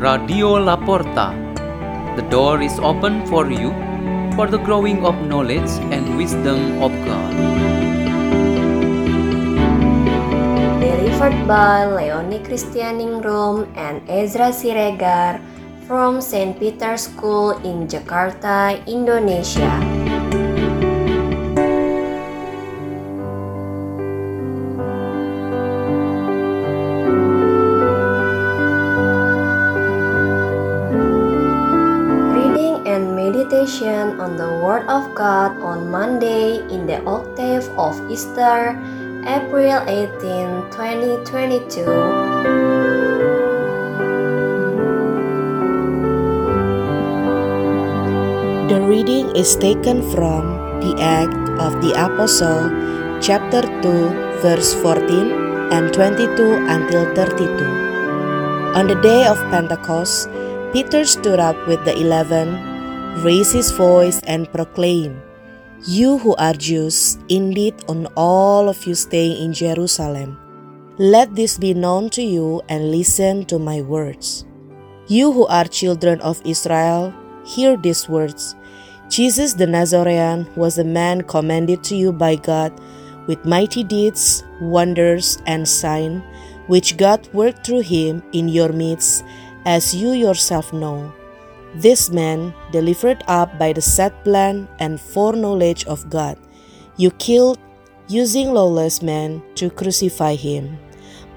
Radio Laporta. The door is open for you for the growing of knowledge and wisdom of God. Delivered by Leonie Christianingrum and Ezra Siregar from St. Peter's School in Jakarta, Indonesia. Word of God on Monday in the octave of Easter, April 18, 2022. The reading is taken from the Act of the Apostle, chapter 2, verse 14 and 22 until 32. On the day of Pentecost, Peter stood up with the eleven, raised his voice, and proclaim, You who are Jews, indeed, on all of you staying in Jerusalem, let this be known to you and listen to my words. You who are children of Israel, hear these words. Jesus the Nazarene was a man commended to you by God with mighty deeds, wonders, and signs, which God worked through him in your midst, as you yourself know. This man, delivered up by the set plan and foreknowledge of God, you killed using lawless men to crucify him.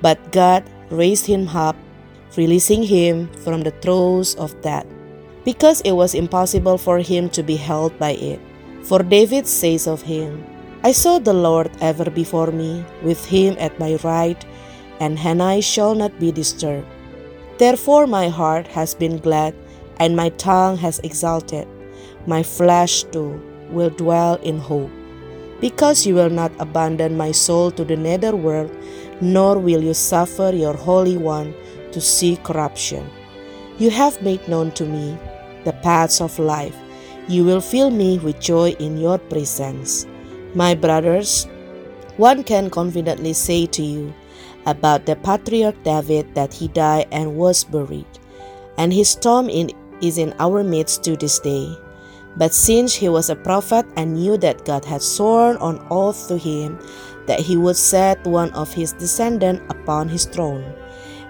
But God raised him up, releasing him from the throes of death because it was impossible for him to be held by it. For David says of him, I saw the Lord ever before me, with him at my right, and I shall not be disturbed. Therefore my heart has been glad, and my tongue has exulted. My flesh too will dwell in hope. Because you will not abandon my soul to the nether world, nor will you suffer your Holy One to see corruption. You have made known to me the paths of life. You will fill me with joy in your presence. My brothers, one can confidently say to you about the patriarch David that he died and was buried, and his tomb in, is in our midst to this day. But since he was a prophet and knew that God had sworn on oath to him that he would set one of his descendants upon his throne,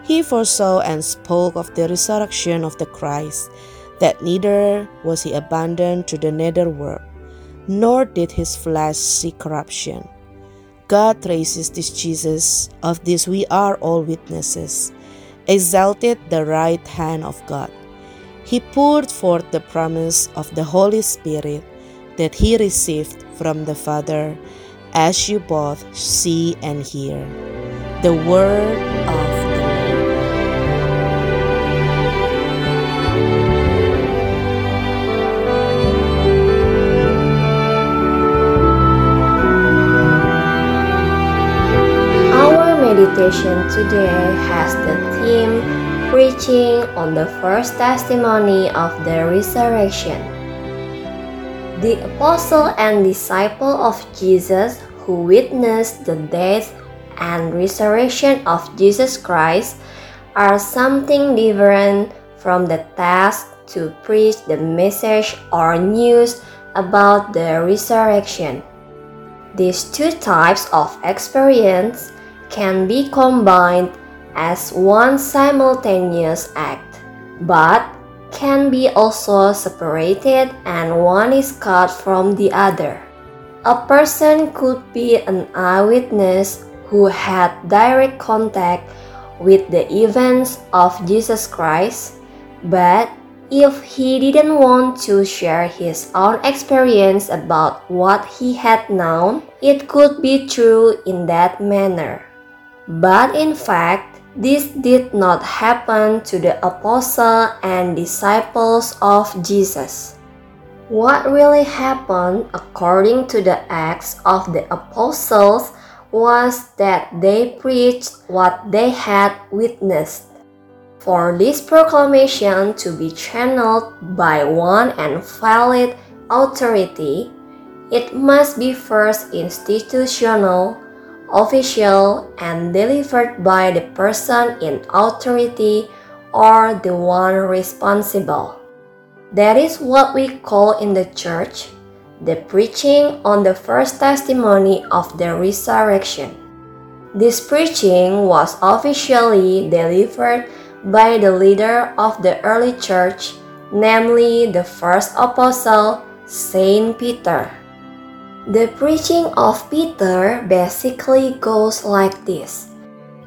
he foresaw and spoke of the resurrection of the Christ that neither was he abandoned to the nether world, nor did his flesh see corruption. God raises this Jesus, of this we are all witnesses, exalted the right hand of God. He poured forth the promise of the Holy Spirit that he received from the Father, as you both see and hear. The word of Lord. Our meditation today has the theme Preaching on the First Testimony of the Resurrection. The apostle and disciple of Jesus who witnessed the death and resurrection of Jesus Christ are something different from the task to preach the message or news about the resurrection. These two types of experience can be combined as one simultaneous act, but can be also separated and one is cut from the other. A person could be an eyewitness who had direct contact with the events of Jesus Christ, but if he didn't want to share his own experience about what he had known, it could be true in that manner. But in fact, this did not happen to the apostles and disciples of Jesus. What really happened, according to the Acts of the Apostles, was that they preached what they had witnessed. For this proclamation to be channeled by one and valid authority, it must be first institutional, official, and delivered by the person in authority or the one responsible. That is what we call in the church the preaching on the first testimony of the resurrection. This preaching was officially delivered by the leader of the early church, namely the first apostle, Saint Peter. The preaching of Peter basically goes like this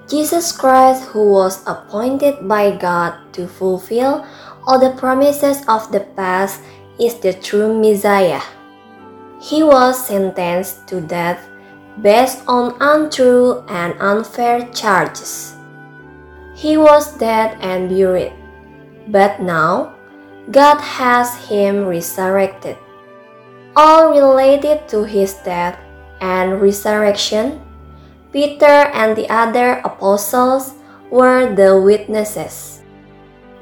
Jesus Christ, who was appointed by God to fulfill all the promises of the past, is the true Messiah. He was sentenced to death based on untrue and unfair charges. He was dead and buried, but now God has him resurrected. All related to his death and resurrection, Peter and the other apostles were the witnesses.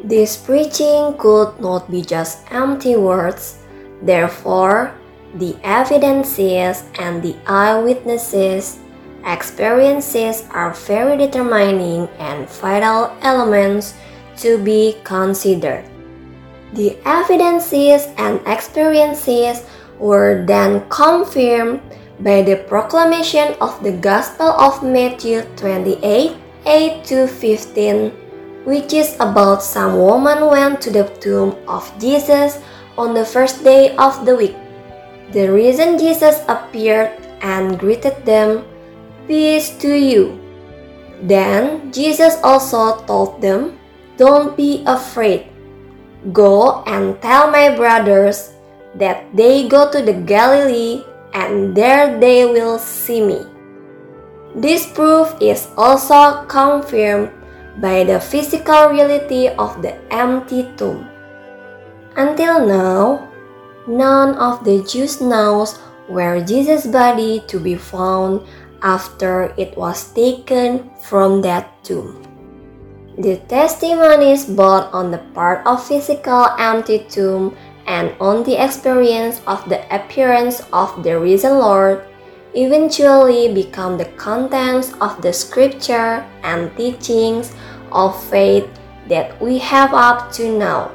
This preaching could not be just empty words, therefore, the evidences and the eyewitnesses experiences are very determining and vital elements to be considered. The evidences and experiences were then confirmed by the proclamation of the Gospel of Matthew 28 8 to 15, which is about some woman went to the tomb of Jesus on the first day of the week the reason Jesus appeared and greeted them, Peace to you. Then Jesus also told them, Don't be afraid. Go and tell my brothers that they go to the Galilee and there they will see me. This proof is also confirmed by the physical reality of the empty tomb. Until now, none of the Jews knows where Jesus' body to be found after it was taken from that tomb. The testimonies both on the part of physical empty tomb and on the experience of the appearance of the risen Lord eventually become the contents of the scripture and teachings of faith that we have up to now.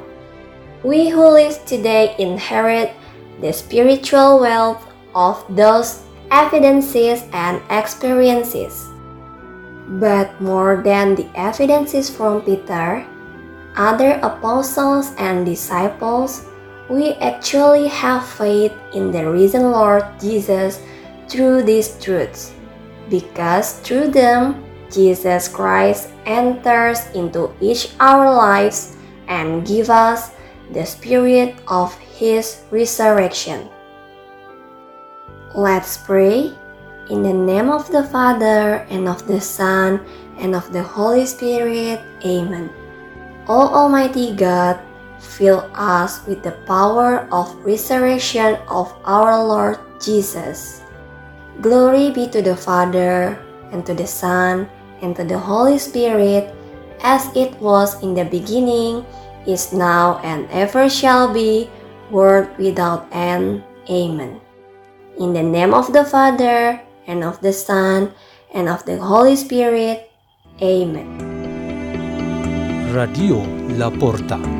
We who live today inherit the spiritual wealth of those evidences and experiences. But more than the evidences from Peter, other apostles and disciples, we actually have faith in the risen Lord Jesus through these truths, because through them, Jesus Christ enters into each our lives and gives us the spirit of his resurrection. Let's pray. In the name of the Father, and of the Son, and of the Holy Spirit. Amen. O Almighty God, fill us with the power of resurrection of our Lord Jesus. Glory be to the Father, and to the Son, and to the Holy Spirit, as it was in the beginning is now, and ever shall be, world without end. Amen. In the name of the Father, and of the Son, and of the Holy Spirit. Amen. Radio La Porta.